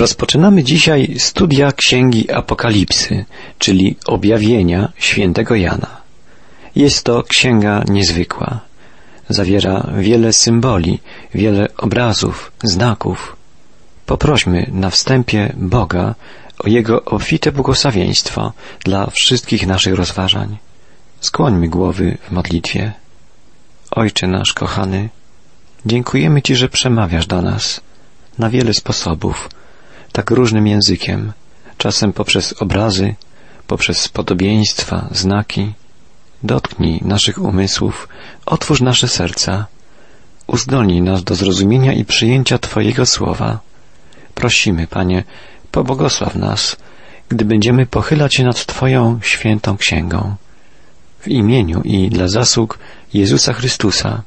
Rozpoczynamy dzisiaj studia Księgi Apokalipsy, czyli objawienia świętego Jana. Jest to księga niezwykła. Zawiera wiele symboli, wiele obrazów, znaków. Poprośmy na wstępie Boga o Jego obfite błogosławieństwo dla wszystkich naszych rozważań. Skłońmy głowy w modlitwie. Ojcze nasz kochany, dziękujemy Ci, że przemawiasz do nas na wiele sposobów, tak różnym językiem, czasem poprzez obrazy, poprzez podobieństwa, znaki. Dotknij naszych umysłów, otwórz nasze serca, uzdolnij nas do zrozumienia i przyjęcia Twojego słowa. Prosimy, Panie, pobłogosław nas, gdy będziemy pochylać się nad Twoją świętą księgą. W imieniu i dla zasług Jezusa Chrystusa.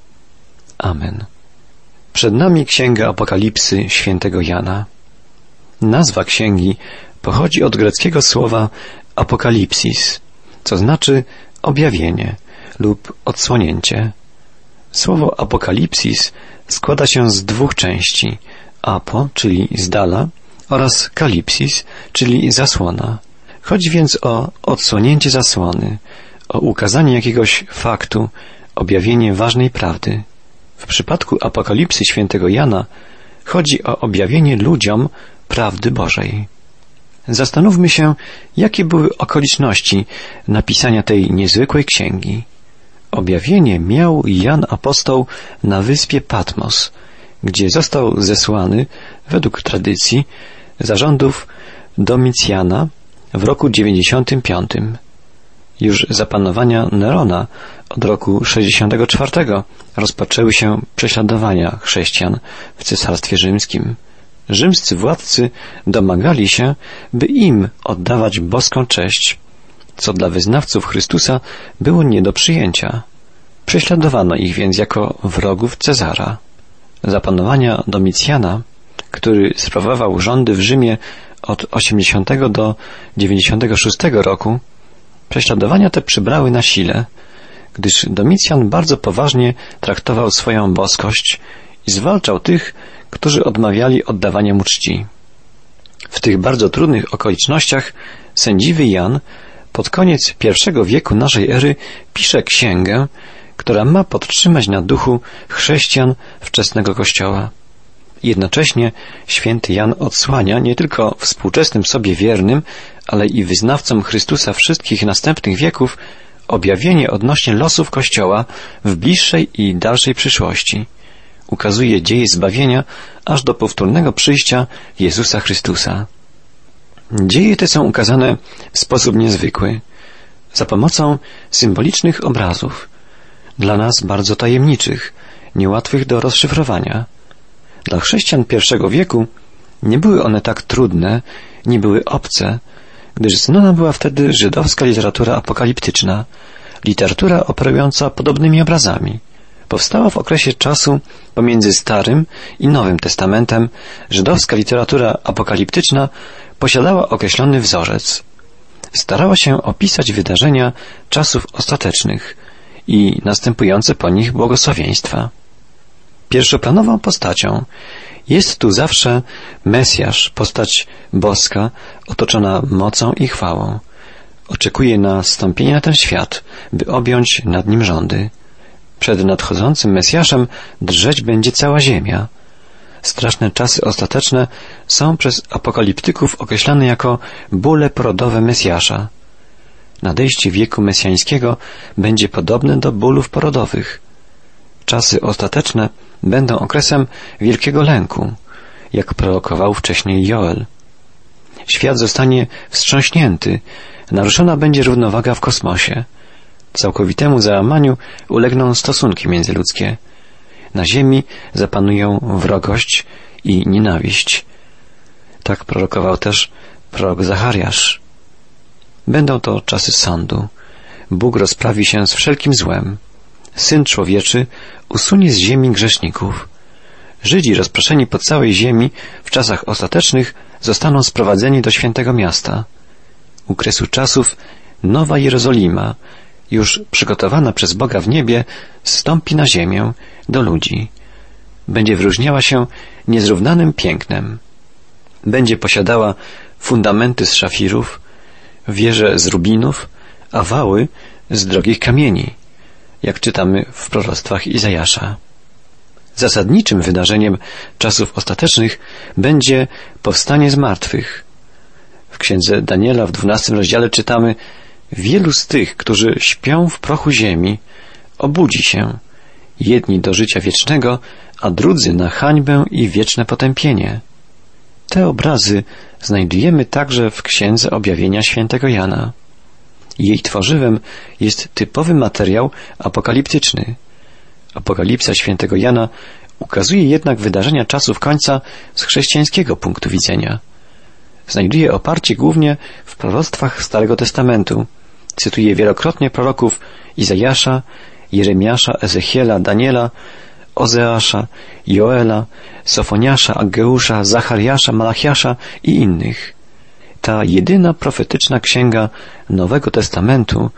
Amen. Przed nami Księga Apokalipsy świętego Jana. Nazwa księgi pochodzi od greckiego słowa apokalipsis, co znaczy objawienie lub odsłonięcie. Słowo apokalipsis składa się z dwóch części: apo, czyli z dala, oraz kalipsis, czyli zasłona. Chodzi więc o odsłonięcie zasłony, o ukazanie jakiegoś faktu, objawienie ważnej prawdy. W przypadku apokalipsy świętego Jana chodzi o objawienie ludziom prawdy Bożej. Zastanówmy się, jakie były okoliczności napisania tej niezwykłej księgi. Objawienie miał Jan Apostoł na wyspie Patmos, gdzie został zesłany, według tradycji, zarządów Domicjana w roku 95. Już za panowania Nerona od roku 64 rozpoczęły się prześladowania chrześcijan w Cesarstwie Rzymskim. Rzymscy władcy domagali się, by im oddawać boską cześć, co dla wyznawców Chrystusa było nie do przyjęcia. Prześladowano ich więc jako wrogów Cezara. Za panowania Domicjana, który sprawował rządy w Rzymie od 80 do 96 roku, prześladowania te przybrały na sile, gdyż Domicjan bardzo poważnie traktował swoją boskość i zwalczał tych, którzy odmawiali oddawania mu czci. W tych bardzo trudnych okolicznościach sędziwy Jan pod koniec pierwszego wieku naszej ery pisze księgę, która ma podtrzymać na duchu chrześcijan wczesnego Kościoła. Jednocześnie święty Jan odsłania nie tylko współczesnym sobie wiernym, ale i wyznawcom Chrystusa wszystkich następnych wieków objawienie odnośnie losów Kościoła w bliższej i dalszej przyszłości. Ukazuje dzieje zbawienia aż do powtórnego przyjścia Jezusa Chrystusa. Dzieje te są ukazane w sposób niezwykły, za pomocą symbolicznych obrazów, dla nas bardzo tajemniczych, niełatwych do rozszyfrowania. Dla chrześcijan pierwszego wieku nie były one tak trudne, nie były obce, gdyż znana była wtedy żydowska literatura apokaliptyczna, literatura operująca podobnymi obrazami. Powstała w okresie czasu pomiędzy Starym i Nowym Testamentem żydowska literatura apokaliptyczna posiadała określony wzorzec. Starała się opisać wydarzenia czasów ostatecznych i następujące po nich błogosławieństwa. Pierwszoplanową postacią jest tu zawsze Mesjasz, postać boska, otoczona mocą i chwałą. Oczekuje na stąpienie na ten świat, by objąć nad nim rządy. Przed nadchodzącym Mesjaszem drżeć będzie cała ziemia. Straszne czasy ostateczne są przez apokaliptyków określane jako bóle porodowe Mesjasza. Nadejście wieku mesjańskiego będzie podobne do bólów porodowych. Czasy ostateczne będą okresem wielkiego lęku, jak prorokował wcześniej Joel. Świat zostanie wstrząśnięty, naruszona będzie równowaga w kosmosie. Całkowitemu załamaniu ulegną stosunki międzyludzkie. Na ziemi zapanują wrogość i nienawiść. Tak prorokował też prorok Zachariasz. Będą to czasy sądu. Bóg rozprawi się z wszelkim złem. Syn człowieczy usunie z ziemi grzeszników. Żydzi rozproszeni po całej ziemi w czasach ostatecznych zostaną sprowadzeni do świętego miasta. U kresu czasów Nowa Jerozolima, już przygotowana przez Boga w niebie, stąpi na ziemię do ludzi. Będzie wyróżniała się niezrównanym pięknem. będzie posiadała fundamenty z szafirów, wieże z rubinów, a wały z drogich kamieni, jak czytamy w proroctwach Izajasza. Zasadniczym wydarzeniem czasów ostatecznych będzie powstanie z martwych. W księdze Daniela w dwunastym rozdziale czytamy Wielu z tych, którzy śpią w prochu ziemi, obudzi się, jedni do życia wiecznego, a drudzy na hańbę i wieczne potępienie. Te obrazy znajdujemy także w Księdze Objawienia świętego Jana. Jej tworzywem jest typowy materiał apokaliptyczny. Apokalipsa świętego Jana ukazuje jednak wydarzenia czasów końca z chrześcijańskiego punktu widzenia. Znajduje oparcie głównie w proroctwach Starego Testamentu. Cytuje wielokrotnie proroków Izajasza, Jeremiasza, Ezechiela, Daniela, Ozeasza, Joela, Sofoniasza, Ageusza, Zachariasza, Malachiasza i innych. Ta jedyna profetyczna księga Nowego Testamentu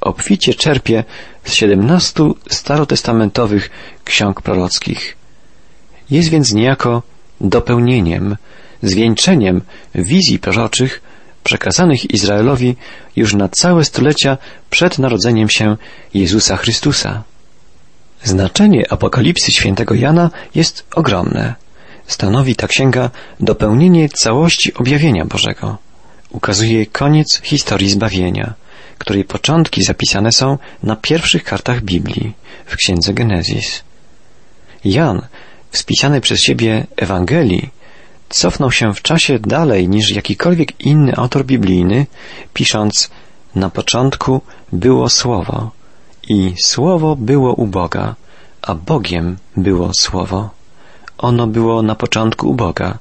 obficie czerpie z siedemnastu starotestamentowych ksiąg prorockich. Jest więc niejako dopełnieniem, zwieńczeniem wizji proroczych przekazanych Izraelowi już na całe stulecia przed narodzeniem się Jezusa Chrystusa. Znaczenie Apokalipsy świętego Jana jest ogromne. Stanowi ta księga dopełnienie całości objawienia Bożego. Ukazuje koniec historii zbawienia, której początki zapisane są na pierwszych kartach Biblii w księdze Genezis. Jan, wspisany przez siebie Ewangelii, cofnął się w czasie dalej niż jakikolwiek inny autor biblijny, pisząc na początku było Słowo i Słowo było u Boga, a Bogiem było Słowo. Ono było na początku u Boga.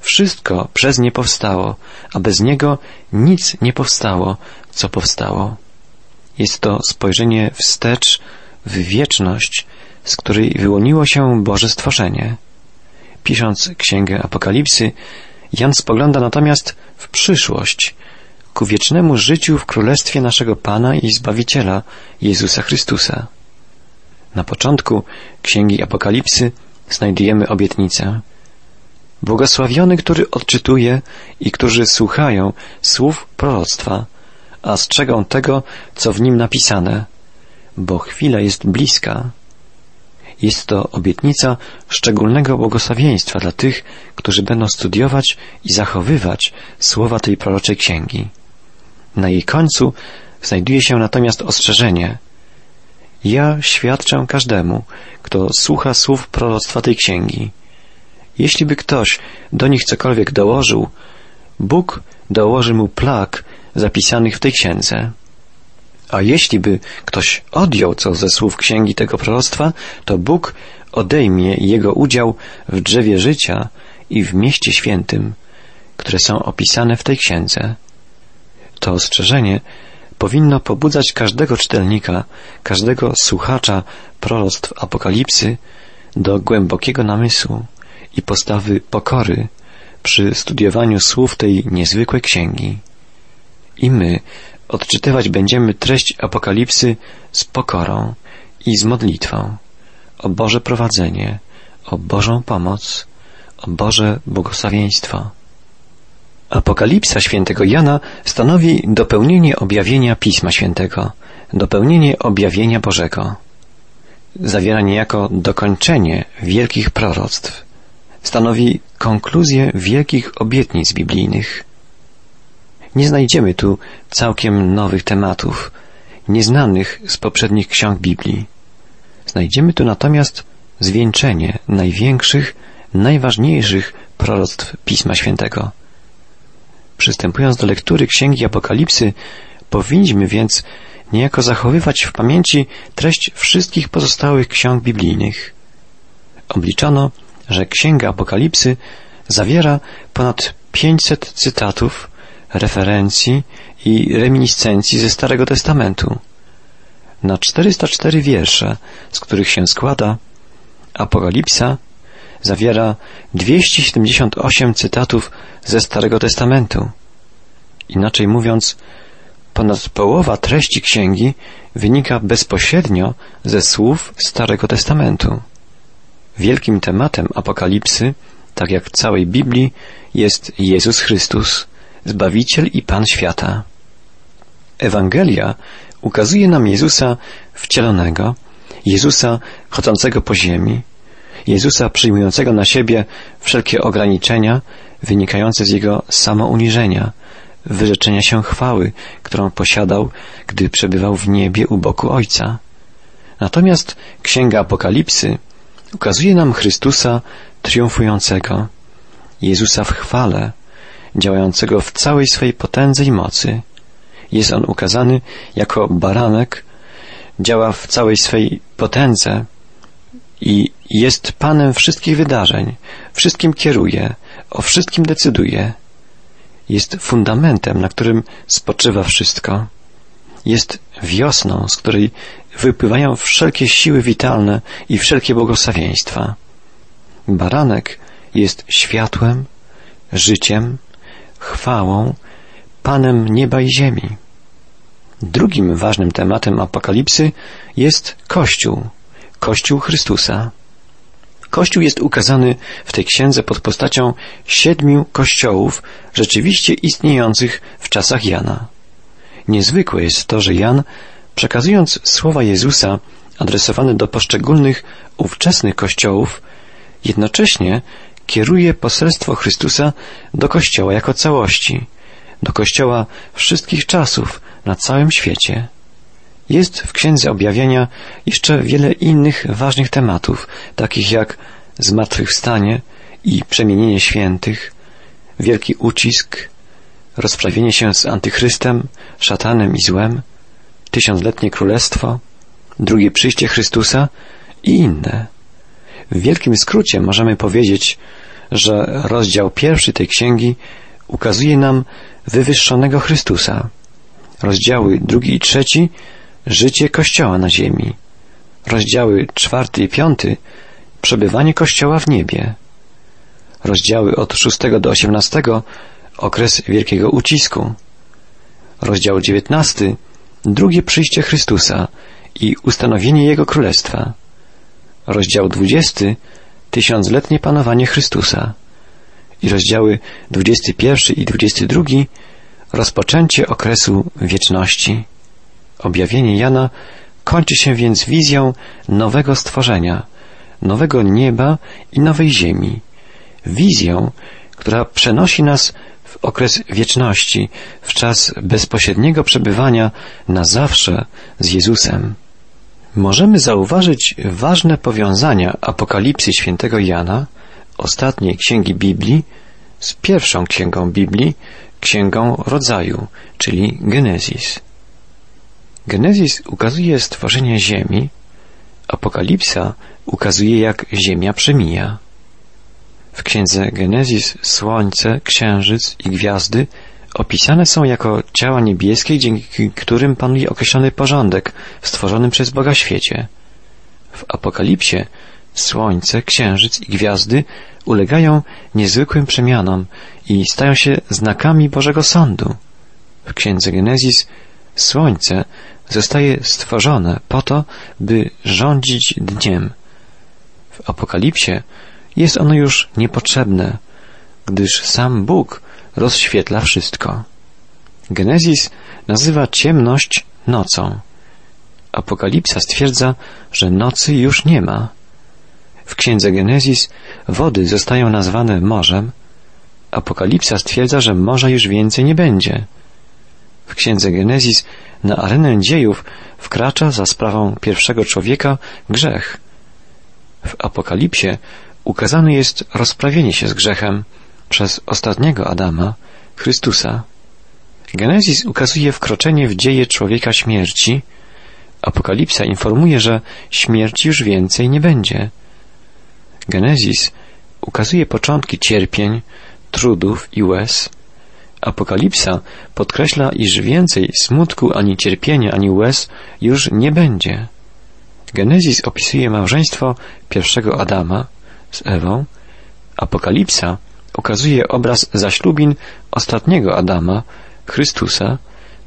Wszystko przez nie powstało, a bez niego nic nie powstało, co powstało. Jest to spojrzenie wstecz w wieczność, z której wyłoniło się Boże stworzenie. Pisząc Księgę Apokalipsy, Jan spogląda natomiast w przyszłość, ku wiecznemu życiu w Królestwie naszego Pana i Zbawiciela, Jezusa Chrystusa. Na początku Księgi Apokalipsy znajdujemy obietnicę. Błogosławiony, który odczytuje i którzy słuchają słów proroctwa, a strzegą tego, co w nim napisane, bo chwila jest bliska. Jest to obietnica szczególnego błogosławieństwa dla tych, którzy będą studiować i zachowywać słowa tej proroczej księgi. Na jej końcu znajduje się natomiast ostrzeżenie. Ja świadczę każdemu, kto słucha słów proroctwa tej księgi. Jeśli by ktoś do nich cokolwiek dołożył, Bóg dołoży mu plag zapisanych w tej księdze. A jeśli by ktoś odjął co ze słów księgi tego proroctwa, to Bóg odejmie jego udział w drzewie życia i w mieście świętym, które są opisane w tej księdze. To ostrzeżenie powinno pobudzać każdego czytelnika, każdego słuchacza proroctw Apokalipsy do głębokiego namysłu i postawy pokory przy studiowaniu słów tej niezwykłej księgi. I my odczytywać będziemy treść Apokalipsy z pokorą i z modlitwą o Boże prowadzenie, o Bożą pomoc, o Boże błogosławieństwo. Apokalipsa świętego Jana stanowi dopełnienie objawienia Pisma Świętego, dopełnienie objawienia Bożego. Zawiera niejako dokończenie wielkich proroctw. Stanowi konkluzję wielkich obietnic biblijnych. Nie znajdziemy tu całkiem nowych tematów, nieznanych z poprzednich ksiąg Biblii. Znajdziemy tu natomiast zwieńczenie największych, najważniejszych proroctw Pisma Świętego. Przystępując do lektury Księgi Apokalipsy, powinniśmy więc niejako zachowywać w pamięci treść wszystkich pozostałych ksiąg biblijnych. Obliczono, że Księga Apokalipsy zawiera ponad 500 cytatów, referencji i reminiscencji ze Starego Testamentu. Na 404 wiersze, z których się składa, Apokalipsa zawiera 278 cytatów ze Starego Testamentu. Inaczej mówiąc, ponad połowa treści księgi wynika bezpośrednio ze słów Starego Testamentu. Wielkim tematem Apokalipsy tak jak całej Biblii, jest Jezus Chrystus, Zbawiciel i Pan świata. Ewangelia ukazuje nam Jezusa wcielonego, Jezusa chodzącego po ziemi, Jezusa przyjmującego na siebie wszelkie ograniczenia wynikające z Jego samouniżenia, wyrzeczenia się chwały, którą posiadał, gdy przebywał w niebie u boku Ojca. Natomiast Księga Apokalipsy ukazuje nam Chrystusa triumfującego, Jezusa w chwale, działającego w całej swej potędze i mocy. Jest on ukazany jako baranek, działa w całej swej potędze i jest Panem wszystkich wydarzeń, wszystkim kieruje, o wszystkim decyduje. Jest fundamentem, na którym spoczywa wszystko. Jest wiosną, z której wypływają wszelkie siły witalne i wszelkie błogosławieństwa. Baranek jest światłem, życiem, chwałą, Panem nieba i ziemi. Drugim ważnym tematem Apokalipsy jest Kościół, Kościół Chrystusa. Kościół jest ukazany w tej księdze pod postacią siedmiu kościołów rzeczywiście istniejących w czasach Jana. Niezwykłe jest to, że Jan, przekazując słowa Jezusa adresowane do poszczególnych ówczesnych kościołów, jednocześnie kieruje poselstwo Chrystusa do Kościoła jako całości, do Kościoła wszystkich czasów na całym świecie. Jest w Księdze Objawienia jeszcze wiele innych ważnych tematów, takich jak zmartwychwstanie i przemienienie świętych, wielki ucisk, rozprawienie się z antychrystem, szatanem i złem, tysiącletnie królestwo, drugie przyjście Chrystusa i inne. W wielkim skrócie możemy powiedzieć, że rozdział pierwszy tej księgi ukazuje nam wywyższonego Chrystusa. Rozdziały drugi i trzeci życie Kościoła na ziemi. Rozdziały czwarty i piąty przebywanie Kościoła w niebie. Rozdziały od szóstego do osiemnastego okres wielkiego ucisku. Rozdział dziewiętnasty drugie przyjście Chrystusa i ustanowienie Jego Królestwa. Rozdział dwudziesty tysiącletnie panowanie Chrystusa. I rozdziały dwudziesty pierwszy i dwudziesty drugi rozpoczęcie okresu wieczności. Objawienie Jana kończy się więc wizją nowego stworzenia, nowego nieba i nowej ziemi. Wizją, która przenosi nas w okres wieczności, w czas bezpośredniego przebywania na zawsze z Jezusem. Możemy zauważyć ważne powiązania Apokalipsy świętego Jana, ostatniej księgi Biblii, z pierwszą księgą Biblii, księgą rodzaju, czyli Genezis. Genezis ukazuje stworzenie Ziemi, Apokalipsa ukazuje jak Ziemia przemija. W księdze Genezis słońce, księżyc i gwiazdy opisane są jako ciała niebieskie, dzięki którym panuje określony porządek w stworzonym przez Boga świecie. W Apokalipsie słońce, księżyc i gwiazdy ulegają niezwykłym przemianom i stają się znakami Bożego Sądu. W księdze Genezis słońce zostaje stworzone po to, by rządzić dniem. W Apokalipsie jest ono już niepotrzebne, gdyż sam Bóg rozświetla wszystko. Genezis nazywa ciemność nocą. Apokalipsa stwierdza, że nocy już nie ma. W księdze Genezis wody zostają nazwane morzem. Apokalipsa stwierdza, że morza już więcej nie będzie. W księdze Genezis na arenę dziejów wkracza za sprawą pierwszego człowieka grzech. W Apokalipsie ukazane jest rozprawienie się z grzechem przez ostatniego Adama, Chrystusa. Genezis ukazuje wkroczenie w dzieje człowieka śmierci. Apokalipsa informuje, że śmierci już więcej nie będzie. Genezis ukazuje początki cierpień, trudów i łez. Apokalipsa podkreśla, iż więcej smutku ani cierpienia ani łez już nie będzie. Genezis opisuje małżeństwo pierwszego Adama z Ewą. Apokalipsa okazuje obraz zaślubin ostatniego Adama, Chrystusa,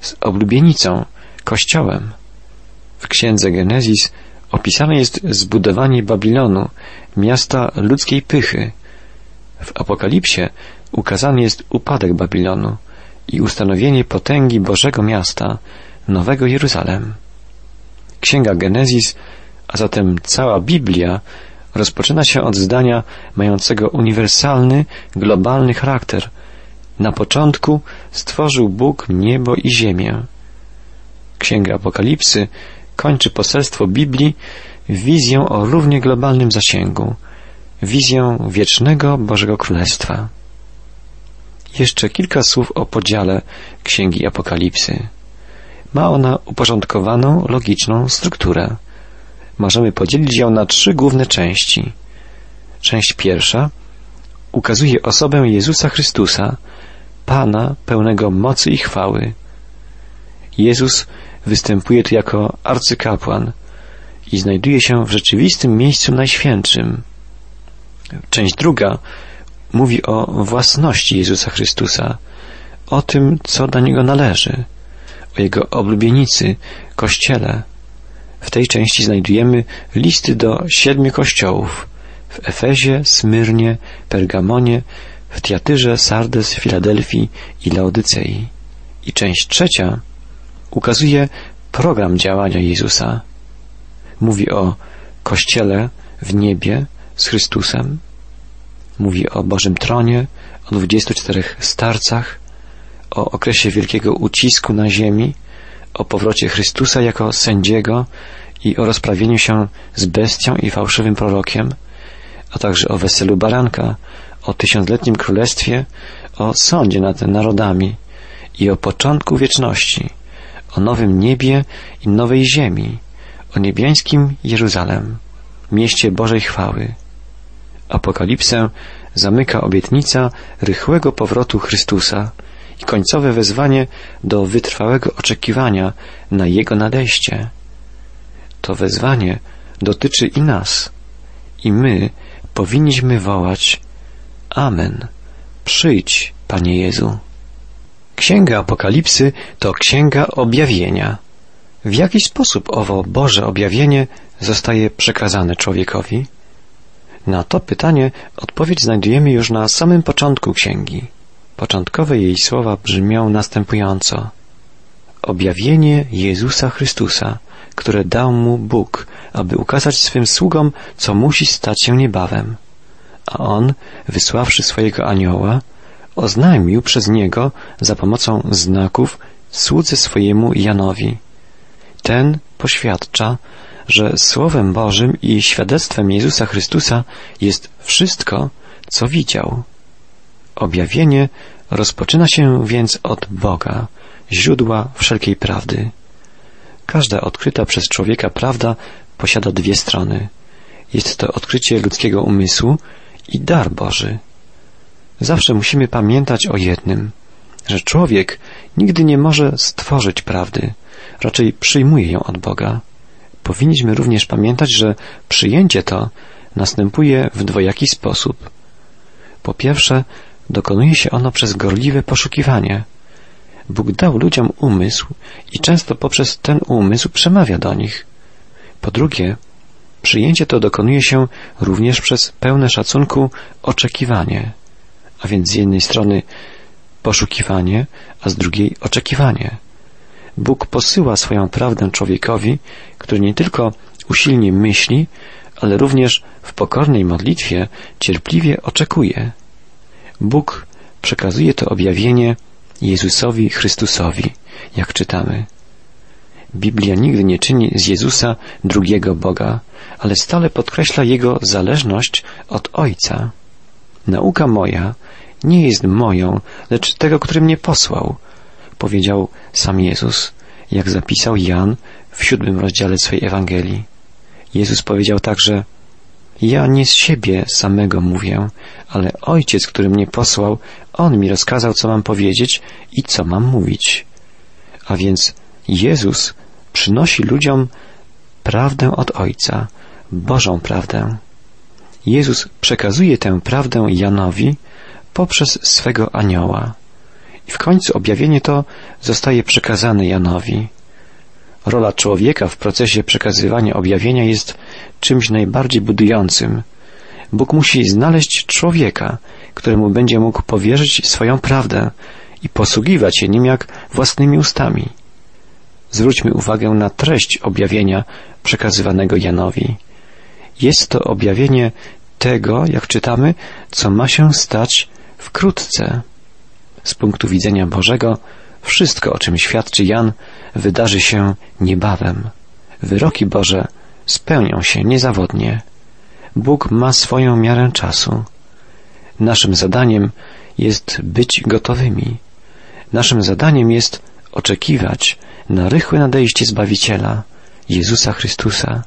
z oblubienicą, Kościołem. W księdze Genezis opisane jest zbudowanie Babilonu, miasta ludzkiej pychy. W Apokalipsie ukazany jest upadek Babilonu i ustanowienie potęgi Bożego miasta, Nowego Jeruzalem. Księga Genezis, a zatem cała Biblia, rozpoczyna się od zdania mającego uniwersalny, globalny charakter. Na początku stworzył Bóg niebo i ziemię. Księga Apokalipsy kończy poselstwo Biblii wizją o równie globalnym zasięgu, wizją wiecznego Bożego Królestwa. Jeszcze kilka słów o podziale Księgi Apokalipsy. Ma ona uporządkowaną, logiczną strukturę. Możemy podzielić ją na trzy główne części. Część pierwsza ukazuje osobę Jezusa Chrystusa, Pana pełnego mocy i chwały. Jezus występuje tu jako arcykapłan i znajduje się w rzeczywistym miejscu najświętszym. Część druga mówi o własności Jezusa Chrystusa, o tym, co do Niego należy, o Jego oblubienicy, Kościele. W tej części znajdujemy listy do siedmiu kościołów w Efezie, Smyrnie, Pergamonie, w Tiatyrze, Sardes, Filadelfii i Laodycei. I część trzecia ukazuje program działania Jezusa. Mówi o Kościele w niebie z Chrystusem, Mówi o Bożym Tronie, o 24 starcach, o okresie wielkiego ucisku na ziemi, o powrocie Chrystusa jako sędziego i o rozprawieniu się z bestią i fałszywym prorokiem, a także o weselu baranka, o tysiącletnim królestwie, o sądzie nad narodami i o początku wieczności, o nowym niebie i nowej ziemi, o niebiańskim Jeruzalem, mieście Bożej chwały. Apokalipsę zamyka obietnica rychłego powrotu Chrystusa i końcowe wezwanie do wytrwałego oczekiwania na Jego nadejście. To wezwanie dotyczy i nas, i my powinniśmy wołać Amen. Przyjdź, Panie Jezu. Księga Apokalipsy to księga objawienia. W jaki sposób owo Boże objawienie zostaje przekazane człowiekowi? Na to pytanie odpowiedź znajdujemy już na samym początku księgi. Początkowe jej słowa brzmią następująco. Objawienie Jezusa Chrystusa, które dał mu Bóg, aby ukazać swym sługom, co musi stać się niebawem. A on, wysławszy swojego anioła, oznajmił przez niego za pomocą znaków słudze swojemu Janowi. Ten poświadcza, że Słowem Bożym i świadectwem Jezusa Chrystusa jest wszystko, co widział. Objawienie rozpoczyna się więc od Boga, źródła wszelkiej prawdy. Każda odkryta przez człowieka prawda posiada dwie strony. Jest to odkrycie ludzkiego umysłu i dar Boży. Zawsze musimy pamiętać o jednym, że człowiek nigdy nie może stworzyć prawdy, raczej przyjmuje ją od Boga. Powinniśmy również pamiętać, że przyjęcie to następuje w dwojaki sposób. Po pierwsze, dokonuje się ono przez gorliwe poszukiwanie. Bóg dał ludziom umysł i często poprzez ten umysł przemawia do nich. Po drugie, przyjęcie to dokonuje się również przez pełne szacunku oczekiwanie, a więc z jednej strony poszukiwanie, a z drugiej oczekiwanie. Bóg posyła swoją prawdę człowiekowi, który nie tylko usilnie myśli, ale również w pokornej modlitwie cierpliwie oczekuje. Bóg przekazuje to objawienie Jezusowi Chrystusowi, jak czytamy. Biblia nigdy nie czyni z Jezusa drugiego Boga, ale stale podkreśla Jego zależność od Ojca. Nauka moja nie jest moją, lecz tego, który mnie posłał, powiedział sam Jezus, jak zapisał Jan w siódmym rozdziale swojej Ewangelii. Jezus powiedział także, ja nie z siebie samego mówię, ale Ojciec, który mnie posłał, On mi rozkazał, co mam powiedzieć i co mam mówić. A więc Jezus przynosi ludziom prawdę od Ojca, Bożą prawdę. Jezus przekazuje tę prawdę Janowi poprzez swego anioła. I w końcu objawienie to zostaje przekazane Janowi. Rola człowieka w procesie przekazywania objawienia jest czymś najbardziej budującym, Bóg musi znaleźć człowieka, któremu będzie mógł powierzyć swoją prawdę i posługiwać się nim jak własnymi ustami. Zwróćmy uwagę na treść objawienia przekazywanego Janowi. Jest to objawienie tego, jak czytamy, co ma się stać wkrótce. Z punktu widzenia Bożego, wszystko, o czym świadczy Jan, wydarzy się niebawem. Wyroki Boże spełnią się niezawodnie. Bóg ma swoją miarę czasu. Naszym zadaniem jest być gotowymi. Naszym zadaniem jest oczekiwać na rychłe nadejście Zbawiciela, Jezusa Chrystusa.